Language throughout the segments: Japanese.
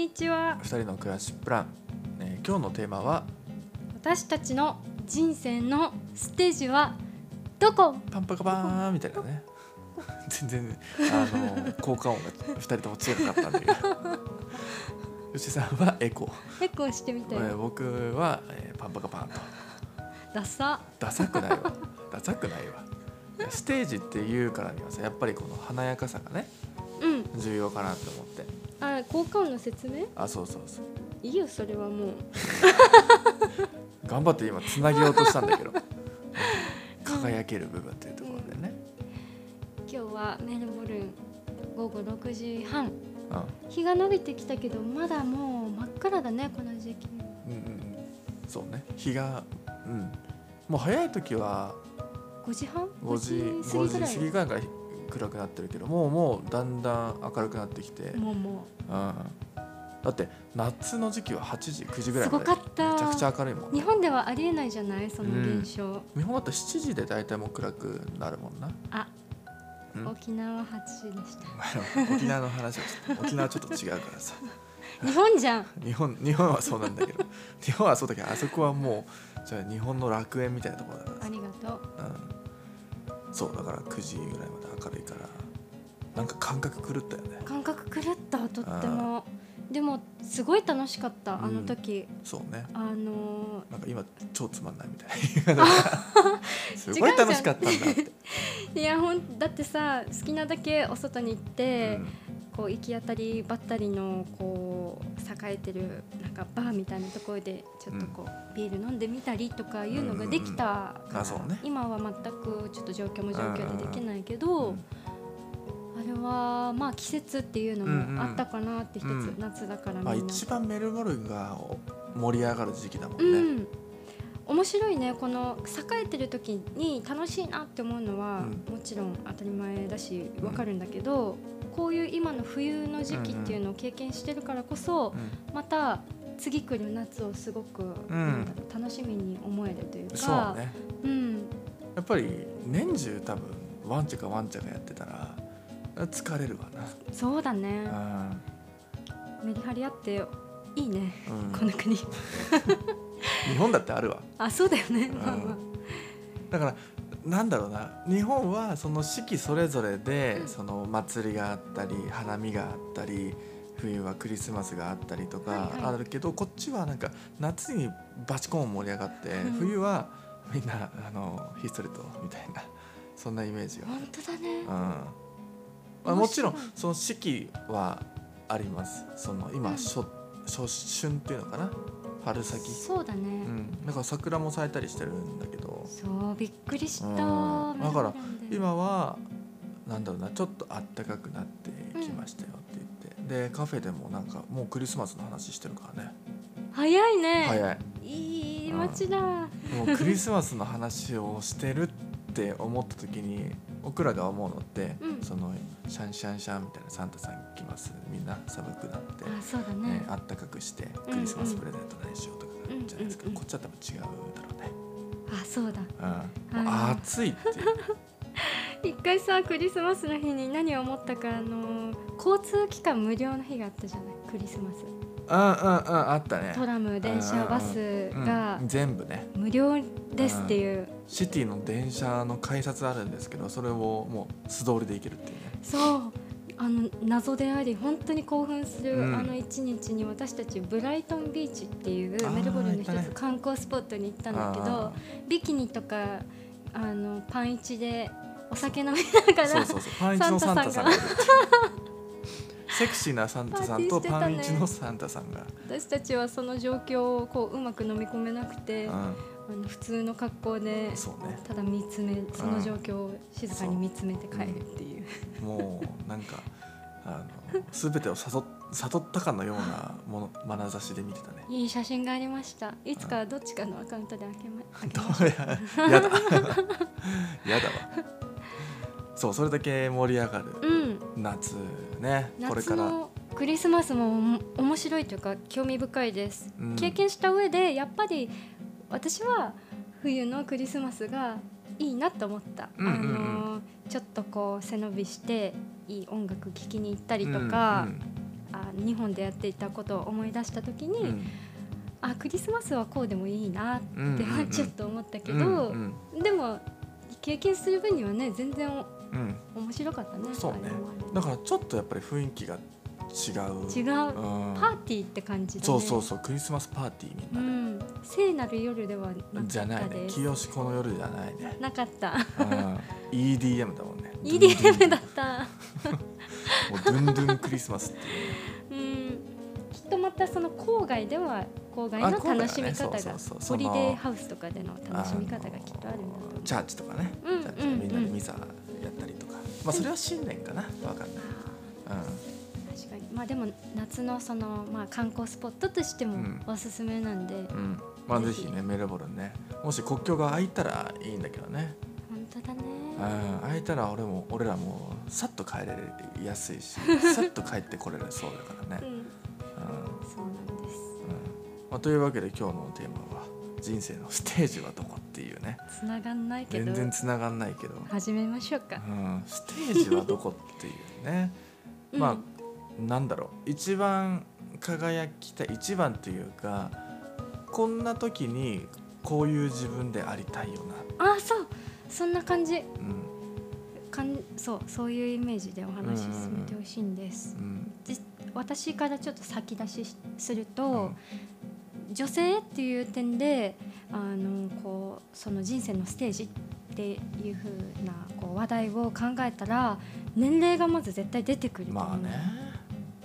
にちは。二人の暮らしプラン、えー今日のテーマは？私たちの人生のステージはどこ？パンパカパーンみたいなね。全然あの効果音が二人とも強かったんだけど。吉さんはエコー、エコーしてみたよえー僕は、えーパンパカパーンと。ダサ。ダサくないわ。ダサくないわ。ステージっていうからにはさやっぱりこの華やかさがねうん。重要かなって思ってあ効果音の説明？あそうそうそう。いいよそれはもう。頑張って今つなげようとしたんだけど。輝ける部分っていうところでね、今日はメルボルン午後6時半。うん、日が伸びてきたけどまだもう真っ暗だねこの時期。うんうんうん。そうね。日がうん。もう早い時は5時半？5時5 5時過ぎぐらい暗くなってるけどもうもうだんだん明るくなってきて、うん、もう。もだって夏の時期は8時9時ぐらいまで。めちゃくちゃ明るいもん、ね、う日本ではありえないじゃない？その現象、日本だと7時で大体もう暗くなるもんな。あ。うん。沖縄は8時でした。沖縄の話をして沖縄ちょっと違うからさ。日本じゃん。日本日本はそうなんだけど。日本はそうだけどあそこはもうじゃあ日本の楽園みたいなところだからさ。ありがとう。うん、そうだから9時ぐらいまで明るいからなんか感覚狂ったよね。感覚狂ったとっても。でもすごい楽しかったあの時、そうね。あのなんか今超つまんないみたいな。すごい楽しかったんだって、ーいやほんだってさ好きなだけお外に行って、こう行き当たりばったりのこう栄えてるなんかバーみたいなところでちょっとこう、ビール飲んでみたりとかいうのができたから、今は全くちょっと状況も状況でできないけど、うんあれはまあ季節っていうのもあったかなって一つ、うん夏だから。一番メルボルンが盛り上がる時期だもんうね、ん、面白いね。この栄えてる時に楽しいなって思うのは、うもちろん当たり前だしうんわかるんだけど、こういう今の冬の時期っていうのを経験してるからこそ、うんまた次来る夏をすごく、楽しみに思えるというかね。うん、やっぱり年中多分ワンチャかワンチャがやってたら疲れるわそうだね。な、メリハリあっていいね、うん。この国。日本だってあるわ。あそうだよね、ん。まあまあ。だからなんだろうな。日本はその四季それぞれで、うん。その祭りがあったり花見があったり冬はクリスマスがあったりとかあるけど、こっちはなんか夏にバチコン盛り上がって、うん。冬はみんなあのひっそりとみたいなそんなイメージが、本当だね。うん。まあ、もちろんその四季はあります。その今、うん初初春っていうのかな春先、そうだね、うん、だから桜も咲いたりしてるんだけど。そうびっくりした、うん。だから今はなんだろうなちょっとあったかくなってきましたよって言って、でカフェでもなんかもうクリスマスの話してるからね。早いね。早い。いい街だ、もうクリスマスの話をしてるって思った時に僕らが思うのって、うん。そのシャンシャンシャンみたいなサンタさん来ます。みんな寒くなって、あそうだね。ね、あったかくしてクリスマスプレゼント何しようとかじゃないですか、うんうんうんこっちは多分違うだろうね、あそうだ。うん、暑いって 一回さクリスマスの日に何を思ったかあの交通機関無料の日があったじゃない？クリスマス。うんうんうん。あったね。トラム電車バスがうん全部ね。無料ですっていう、シティの電車の改札あるんですけどそれをもう素通りで行けるっていうね。そう。あの謎であり本当に興奮する、うん。あの一日に私たちブライトンビーチっていうメルボルンの一つ観光スポットに行ったんだけどあビキニとかあのパンイチでお酒飲みながらパンイチのサンタさんがセクシーなサンタさんとパンイチのサンタさんが、私たちはその状況をこううまく飲み込めなくて、うあの普通の格好でただ見つめその状況を静かに見つめて帰るっていう、もうなんかあの全てを悟悟ったかのようなもの眼差しで見てたね。いい写真がありました。いつかどっちかのアカウントで開けま開けどまややだ。やだわ。そうそれだけ盛り上がるうん。夏ね。これ夏から。のクリスマスも面白いというか興味深いです、うん。経験した上でやっぱり私は冬のクリスマスがいいなと思った、うんうんうん。あのちょっとこう背伸びしていい音楽聴きに行ったりとか、あ日本でやっていたことを思い出した時に、うん。あクリスマスはこうでもいいなってうんうんうんちょっと思ったけど、うんうんでも経験する分にはね全然うん。面白かったねそうね。だからちょっとやっぱり雰囲気が違う。違う、うん。パーティーって感じだね。そうそうそうクリスマスパーティーみんうな。で、ん。聖なる夜ではじゃないね。清しこの夜じゃないね、なかった。うん。EDM だもんね。EDM だった。もうドゥンドゥンクリスマスっていううん。きっとまたその郊外では郊外の楽しみ方が、そうそうそう。そホのリデーハウスとかでの楽しみ方がきっとあるんだとチャーチとかね、うんみんなでミサやったりとか、まあそれは新年かな。わかんない、あー確かに。まあでも夏のそのまあ観光スポットとしてもうん。おすすめなんで、うん。うん、まあぜひねメルボルンね。もし国境が開いたらいいんだけどね、本当だね。うん、開いたら俺も俺らもさっと帰れやすいし さっと帰ってこれるそうだからね、うん。うん。そうなんです。うん。まあ、というわけで今日のテーマは人生のステージはどこっていうね。つながんないけど。全然つながんないけど、始めましょうか。う、ん、ステージはどこっていうね。うん。まあなんだろう。一番輝きたい一番というかこんな時にこういう自分でありたいよあそう。そんな感じ。なかんそうそういうイメージでお話し進めてほしいんです、うん。私からちょっと先出ししするうとん、女性っていう点であのこうその人生のステージっていう風なこう話題を考えたら年齢がまず絶対出てくると思う、まあね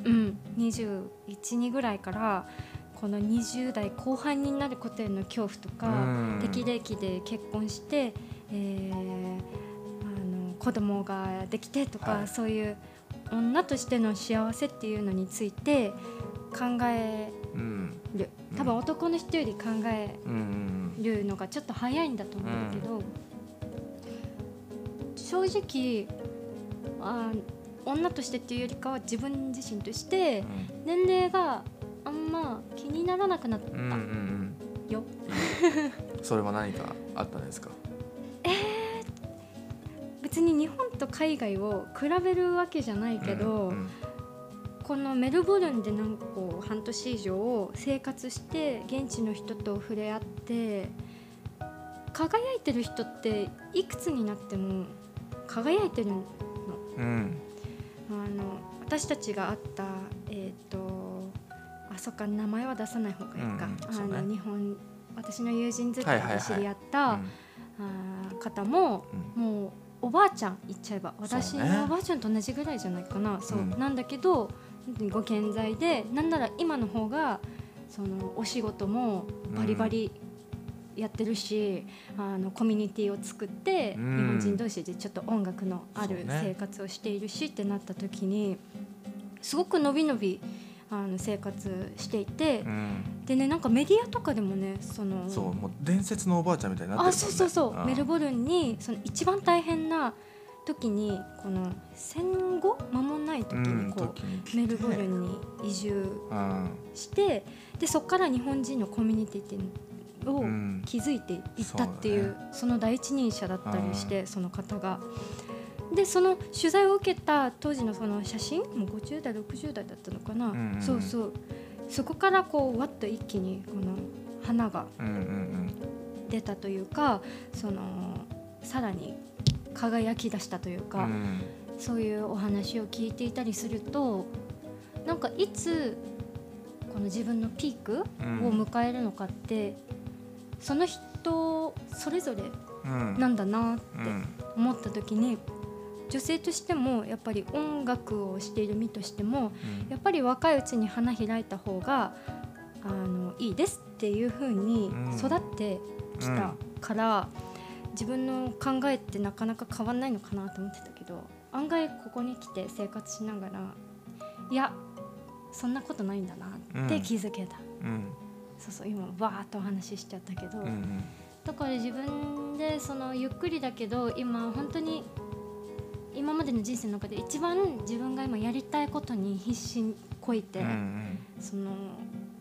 うん、212ぐらいからこの20代後半になることへの恐怖とか、うん。適齢期で結婚して、えーあの子供ができてとか、はい。そういう女としての幸せっていうのについて考えうん。る多分男の人より考えうんうんるのがちょっと早いんだと思うんだけど、正直あ女としてっていうよりかは自分自身として年齢があんま気にならなくなったうんうんうん。それは何かあったんですか？別に日本と海外を比べるわけじゃないけど、うん。このメルボルンでなんかこう半年以上生活して現地の人と触れ合って輝いてる人っていくつになっても輝いてるの。うんあの私たちが会ったえっ、とあそっか名前は出さない方がいいか、うんね。あの日本私の友人付きで知り合った、あー方もうん。もうおばあちゃん言っちゃえば私ね。のおばあちゃんと同じぐらいじゃないかな。そう、うん。なんだけど本当にご健在でなんなら今の方がそのお仕事もバリバリやってるし、あのコミュニティを作って、うん。日本人同士でちょっと音楽のある生活をしているしってなった時にすごくのびのびあの生活していて、うん。でねなんかメディアとかでもねそのそうもう伝説のおばあちゃんみたいになってるあね。そうそうそう、ん。メルボルンにその一番大変な時にこの戦後？間もない時うんにこうメルボルンに移住うん。してでそこから日本人のコミュニティっていうのをうん。築いていったっていうその第一人者だったりしてその方が。でその取材を受けた当時のその写真もう50代60代だったのかな、うんうんそうそう。そこからこうわっと一気にこの花がうんうん出たというかそのさらに輝き出したといううんか、うん。そういうお話を聞いていたりするとなんかいつこの自分のピークをうん。迎えるのかって、その人それぞれうん。なんだなってうん。思った時に女性としてもやっぱり音楽をしている身としてもうん。やっぱり若いうちに花開いた方があのいいですっていう風にうん。育ってきたから、自分の考えってなかなか変わんないのかなと思ってたけど案外ここに来て生活しながらいやそんなことないんだなって気づけた、うんそうそう今バーッとお話ししちゃったけど、うんうん。だから自分でそのゆっくりだけど今本当に今までの人生の中で一番自分が今やりたいことに必死にこいて、うんその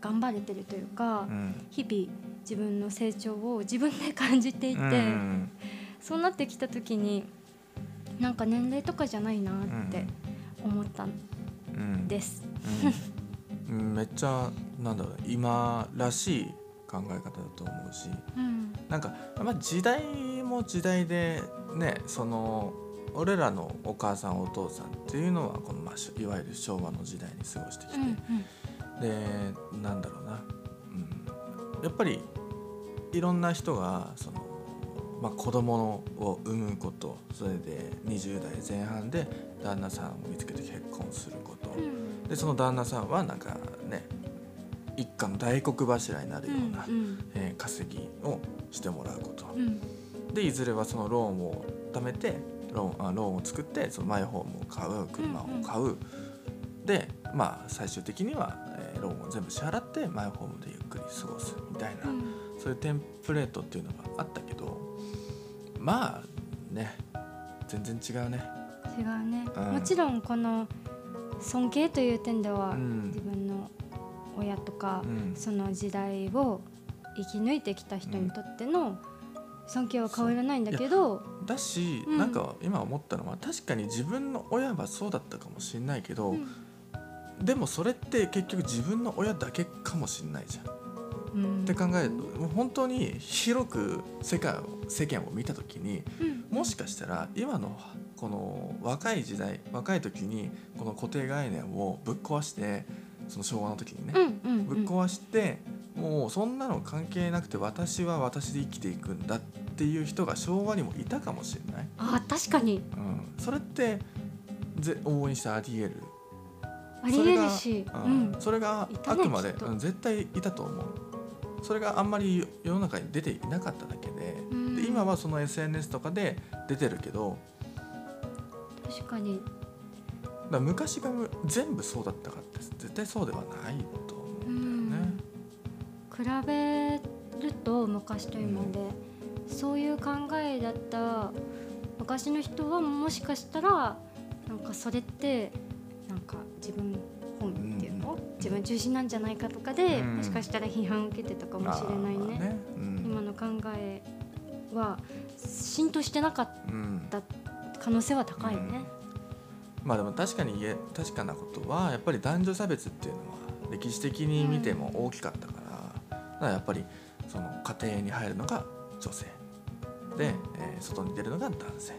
頑張れてるというか、うん。日々自分の成長を自分で感じていて、うんそうなってきた時になんか年齢とかじゃないなって思ったんうんです。うん。うん。めっちゃなんだろう今らしい考え方だと思うしうん。なんか、まあ、時代も時代でねその俺らのお母さんお父さんっていうのはこの、まあ、しいわゆる昭和の時代に過ごしてきて、うんでなんだろうな、うん、やっぱりいろんな人がその、まあ、子供を産むことそれで20代前半で旦那さんを見つけて結婚すること、うん。でその旦那さんはなんかね一家の大黒柱になるような、うんえー稼ぎをしてもらうこと、うん。でいずれはそのローンを貯めてローンあローンを作ってそのマイホームを買う車を買う、でまあ最終的には、えーローンを全部支払ってマイホームでゆっくり過ごすみたいな、うん。そういうテンプレートっていうのがあったけどまあね全然違うね。違うね、うん。もちろんこの尊敬という点では、うん。自分の親とか、うん。その時代を生き抜いてきた人にとっての尊敬は変わらないんだけど、だし、うん。なんか今思ったのは確かに自分の親はそうだったかもしれないけど、うん。でもそれって結局自分の親だけかもしれないじゃん。うん。って考えるともう本当に広く世界を世間を見た時にうん。もしかしたら今のこの若い時代若い時にこの固定概念をぶっ壊してその昭和の時にね、ぶっ壊してもうそんなの関係なくて私は私で生きていくんだっていう人が昭和にもいたかもしれない、あ確かに。うん、それってぜ往々にしてありえるありえるしそれがあくまで、うん絶対いたと思う。それがあんまり世の中に出ていなかっただけで,、うん。で今はその SNS とかで出てるけど確かにだ昔がむ全部そうだったかって絶対そうではないと思うんだよね。比べると昔と今で、そういう考えだった昔の人はもしかしたらなんかそれってなんか自分本っていうの、うん。自分中心なんじゃないかとかで、うん。もしかしたら批判を受けてたかもしれないね,、まあね。うん。今の考えは浸透してなかっうん。た可能性は高いね。まあでも確かに言え確かなことはやっぱり男女差別っていうのは歴史的に見ても大きかったから,、だからやっぱりその家庭に入るのが女性で、えー外に出るのが男性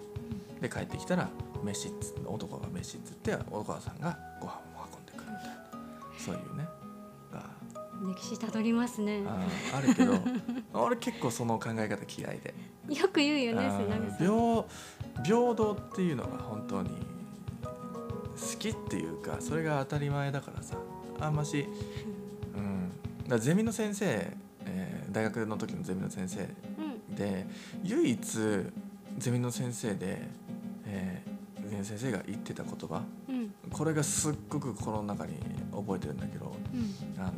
で帰ってきたら飯っつって男が飯っつってお母さんがご飯を運んでくるみたいなそういうねが歴史たどりますね。あーあるけど 俺結構その考え方嫌いで。よく言うよね、あー瀬波さん。平平等っていうのが本当に好きっていうかそれが当たり前だからさ。あんまし、うん、だゼミの先生、えー大学の時のゼミの先生うん。で唯一ゼミの先生で、えー先生が言ってた言葉うん。これがすっごく心の中に覚えてるんだけどうん。あの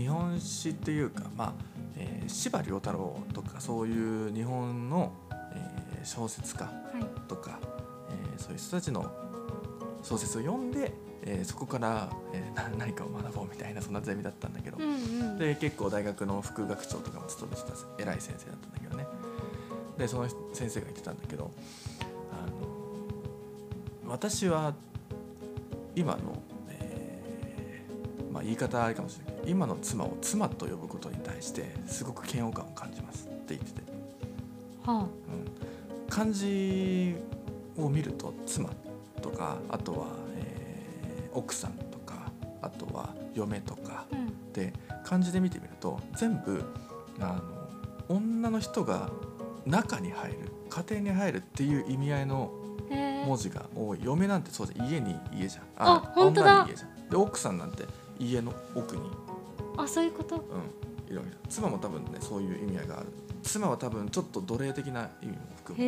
日本史っていうか、まあえー司馬遼太郎とかそういう日本の、えー小説家はい。とか、えーそういう人たちの小説を読んで、えーそこから、えーな何かを学ぼうみたいなそんなゼミだったんだけど、うんうん。で結構大学の副学長とかも務めてた偉い先生だったんだけどね。でその先生が言ってたんだけどあの私は今の、えーまあ、言い方あれかもしれないけど今の妻を妻と呼ぶことに対してすごく嫌悪感を感じますって言ってて、はうん、漢字を見ると妻とかあとは、えー奥さんとかあとは嫁とかあ、うん。で漢字で見てみると全部あの女の人が中に入る家庭に入るっていう意味合いの文字が多い。嫁なんてそうじゃん。家に家じゃん。あ本当だ。女に家じゃん。で奥さんなんて家の奥にあそういうこと？うん。いろいろ妻も多分ねそういう意味合いがある。妻は多分ちょっと奴隷的な意味も含む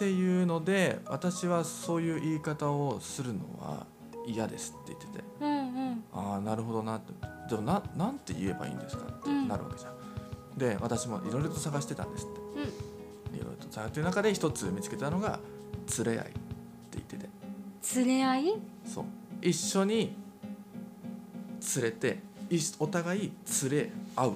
っていうので私はそういう言い方をするのは嫌ですって言ってて。うんうん。ああなるほどなって。でもななんて言えばいいんですかってうん。なるわけじゃん、で私もいろいろと探してたんですって。うん。いろいろと探してる中で一つ見つけたのが連れ合いって言ってて。連れ合い？そう。一緒に連れていお互い連れ合う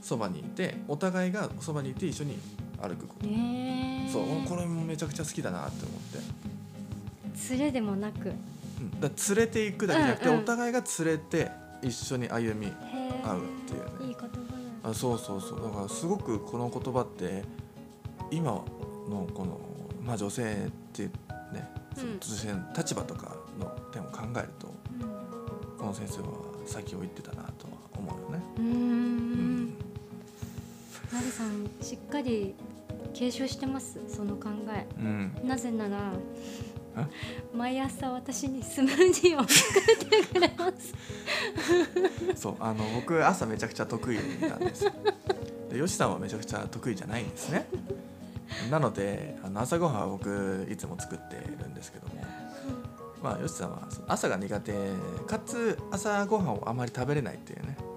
そばにいてお互いがそばにいて一緒に歩くこと。へえそう。これもめちゃくちゃ好きだなって思って。連れでもなく。うん。だ連れていくだけじゃなくて、うんうん。お互いが連れて一緒に歩み合うっていうね。いい言葉だ。あそうそうそう。だからすごくこの言葉って今のこの、まあ、女性ってね、そのうん。女性の立場とかの点を考えるとこの先生は先を言ってたなとは思うよね。うん。うん。なるさんしっかり継承してますその考え。うん。なぜならえ？毎朝私にスムージーを作ってくれます。そうあの僕朝めちゃくちゃ得意なんです。よでよしさんはめちゃくちゃ得意じゃないんですね。なのであの朝ごはんは僕いつも作ってるんですけども。まあよしさんは朝が苦手かつ朝ごはんをあまり食べれないっていうね。うん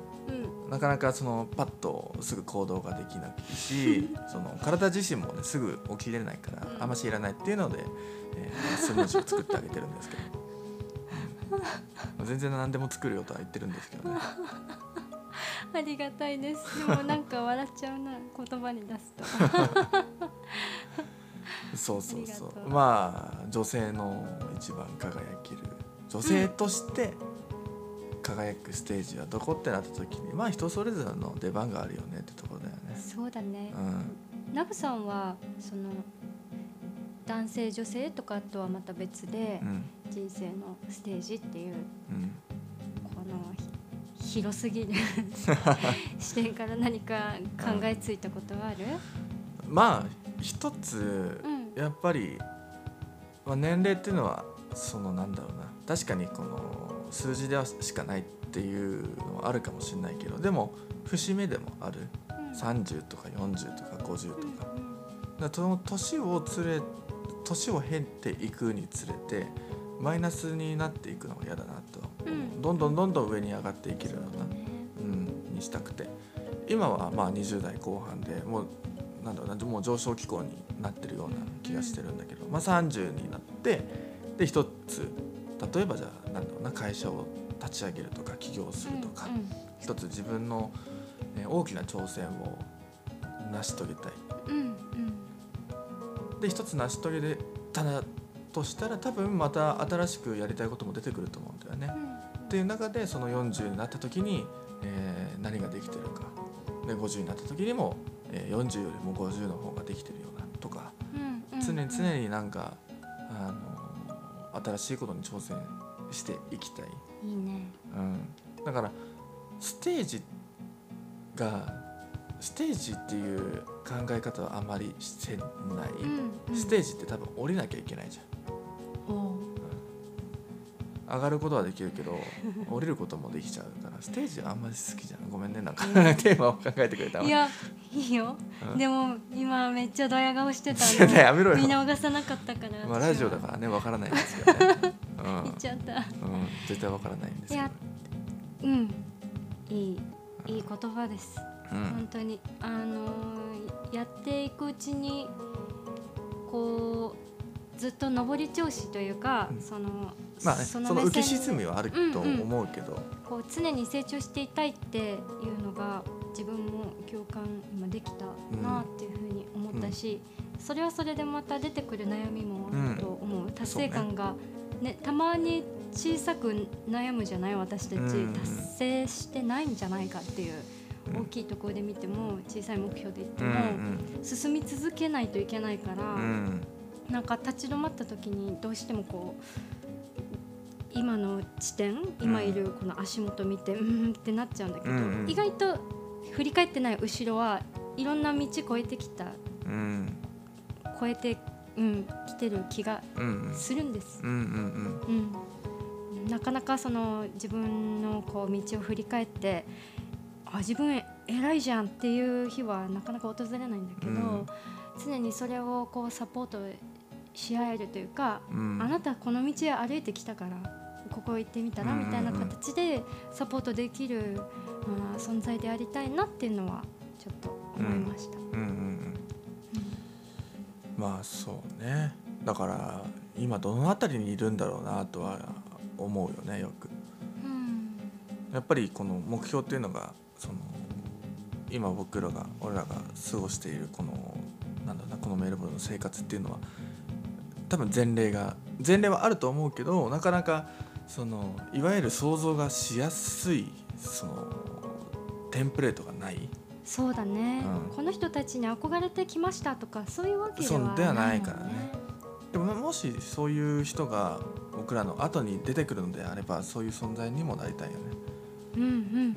なかなかそのパッとすぐ行動ができないし その体自身もねすぐ起きれないからうん。あんましいらないっていうので、えースムージーを作ってあげてるんですけど、う ん全然何でも作るよとは言ってるんですけどね。ありがたいです。でもなんか笑っちゃうな言葉に出すと。そうそうそう。う。まあ女性の一番輝ける。女性として輝くステージはどこってなった時にまあ人それぞれの出番があるよねってところだよね。そうだね。うん。ナブさんはその男性女性とかとはまた別でうん。人生のステージっていううん。このひ広すぎる 視点から何か考えついたことはある、まあ一つうん。やっぱり、まあ、年齢っていうのはそのなんだろうな。確かにこの数字ではしかないっていうのはあるかもしれないけどでも節目でもある。うん。30とか40とか50とか,、うんだその年をつれ年を経ていくにつれてマイナスになっていくのが嫌だなと、う。ん。どんどんどんどん上に上がっていけるような、ね。うん、にしたくて。今はまあ20代後半でもうなんだろうなもう上昇気候になってるような気がしてるんだけど、まあ、30になってで一つ例えばじゃあなんだろうな会社を立ち上げるとか起業するとか、一つ自分の、えー大きな挑戦を成し遂げたい。うんうん。で一つ成し遂げたなとしたら多分また新しくやりたいことも出てくると思うんだよね。うんっていう中でその40になった時に、えー何ができてるか。で50になった時にも、えー40よりも50の方ができてるようなとか。うんうん。常に常になんか、あの新しいことに挑戦していきたい、いいね。うん、だからステージがステージっていう考え方はあまりしてない、うんうん。ステージって多分降りなきゃいけないじゃん。おう。上がることはできるけど 降りることもできちゃうからステージはあんまり好きじゃんごめんねなんか テーマを考えてくれたわいやいいよ。うん。でも今めっちゃドヤ顔していやたやめろよ。見逃さなかったから。まあラジオだからねわからないんですけどね、うん言っちゃった。うん、絶対わからないんですいやうん。いい。いい言葉です。うん。本当に。あのーやっていくうちにこうずっと上り調子というか、うん。そのまあね、その浮き沈みはあると思うけど、こう常に成長していたいっていうのが共感今できたなっていうふうに思ったし、それはそれでまた出てくる悩みもあると思う、達成感が、ね。たまに小さく悩むじゃない？私たち、うん。達成してないんじゃないかっていううん大きいところで見ても小さい目標で言ってうんも、進み続けないといけないから、なんか立ち止まった時にどうしてもこう今の地点今いるこの足元見てうんってなっちゃうんだけど、意外と振り返ってない後ろはいろんな道越えてきたうん。越えて、うん、来てる気がするんです。なかなかその自分のこう道を振り返ってあ自分偉いじゃんっていう日はなかなか訪れないんだけど、うん。常にそれをこうサポートし合えるというか、うん。あなたこの道へ歩いてきたからここ行ってみたらみたいな形でサポートできる、まあ、存在でありたいなっていうのはちょっと思いました。うんうんうんまあそうね。だから今どの辺りにいるんだろうなとは思うよねよく。うん。やっぱりこの目標っていうのがその今僕らが俺らが過ごしているこのなんだろうなこのメルボルンの生活っていうのは多分前例が前例はあると思うけどなかなかそのいわゆる想像がしやすいそのテンプレートがない？そうだね、うん。この人たちに憧れてきましたとかそういうわけではないからね。でももしそういう人が僕らの後に出てくるのであればそういう存在にもなりたいよね。うんうん。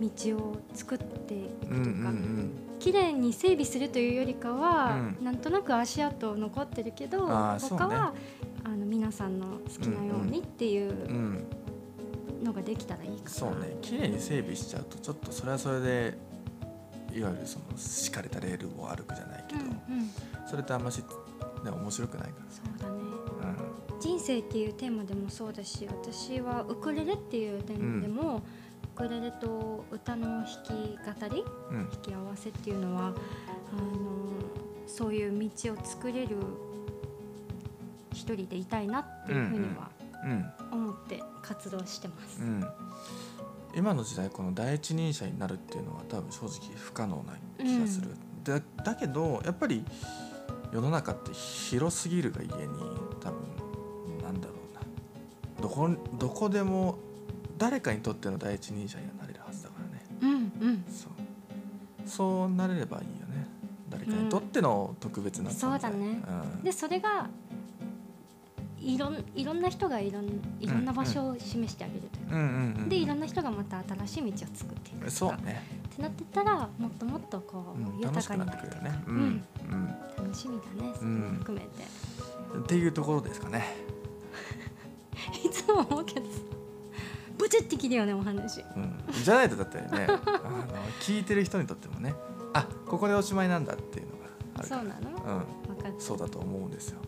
道を作っていくとか、うんうん綺麗に整備するというよりかは、うん。なんとなく足跡残ってるけど他は、あの皆さんの好きなようにっていううん。うんのができたらいいかな、そうね綺麗に整備しちゃうとちょっとそれはそれでいわゆるその敷かれたレールを歩くじゃないけど、うんうん、それってあんまし、ね、面白くないかそうだね。ら、人生っていうテーマでもそうだし私はウクレレっていうテーマでも、ウクレレと歌の弾き語りうん。うん弾き合わせっていうのはあのそういう道を作れる一人でいたいなっていうふうにはうん思って活動してます。うん、今の時代この第一人者になるっていうのは多分正直不可能な気がする、だだけどやっぱり世の中って広すぎるがゆえに多分なんだろうな。どこどこでも誰かにとっての第一人者にはなれるはずだからね。うんうん。そう。そうなれればいいよね。誰かにとっての特別な存在、そうだね。うん。でそれがいろんいろんな人がいろんいろんな場所を示してあげるというか、うんうんうんでいろんな人がまた新しい道を作っていくとか。そうね、ってなってたらもっともっとこう、うん、楽豊かになってくるよね、ううんん。楽しみだね。それうん。も含めて、うん、っていうところですかね。いつも思うけどさブチって切るよねお話。うん、じゃないとだってね あの聞いてる人にとってもねあここでおしまいなんだっていうのがあるそうなの？うん、分かっそうだと思うんですよ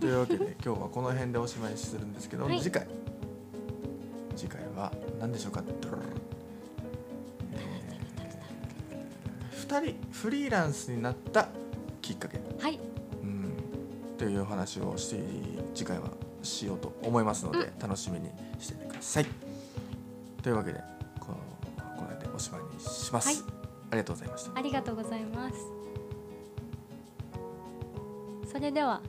というわけで 今日はこの辺でおしまいにするんですけど、はい。次回。次回は何でしょうかえー、2人フリーランスになったきっかけ、たはい。うん、というお話をして次回はしようと思いますので、楽しみにしててください。というわけでこのこの辺でおしまいにします。はい。ありがとうございました。ありがとうございます。それでは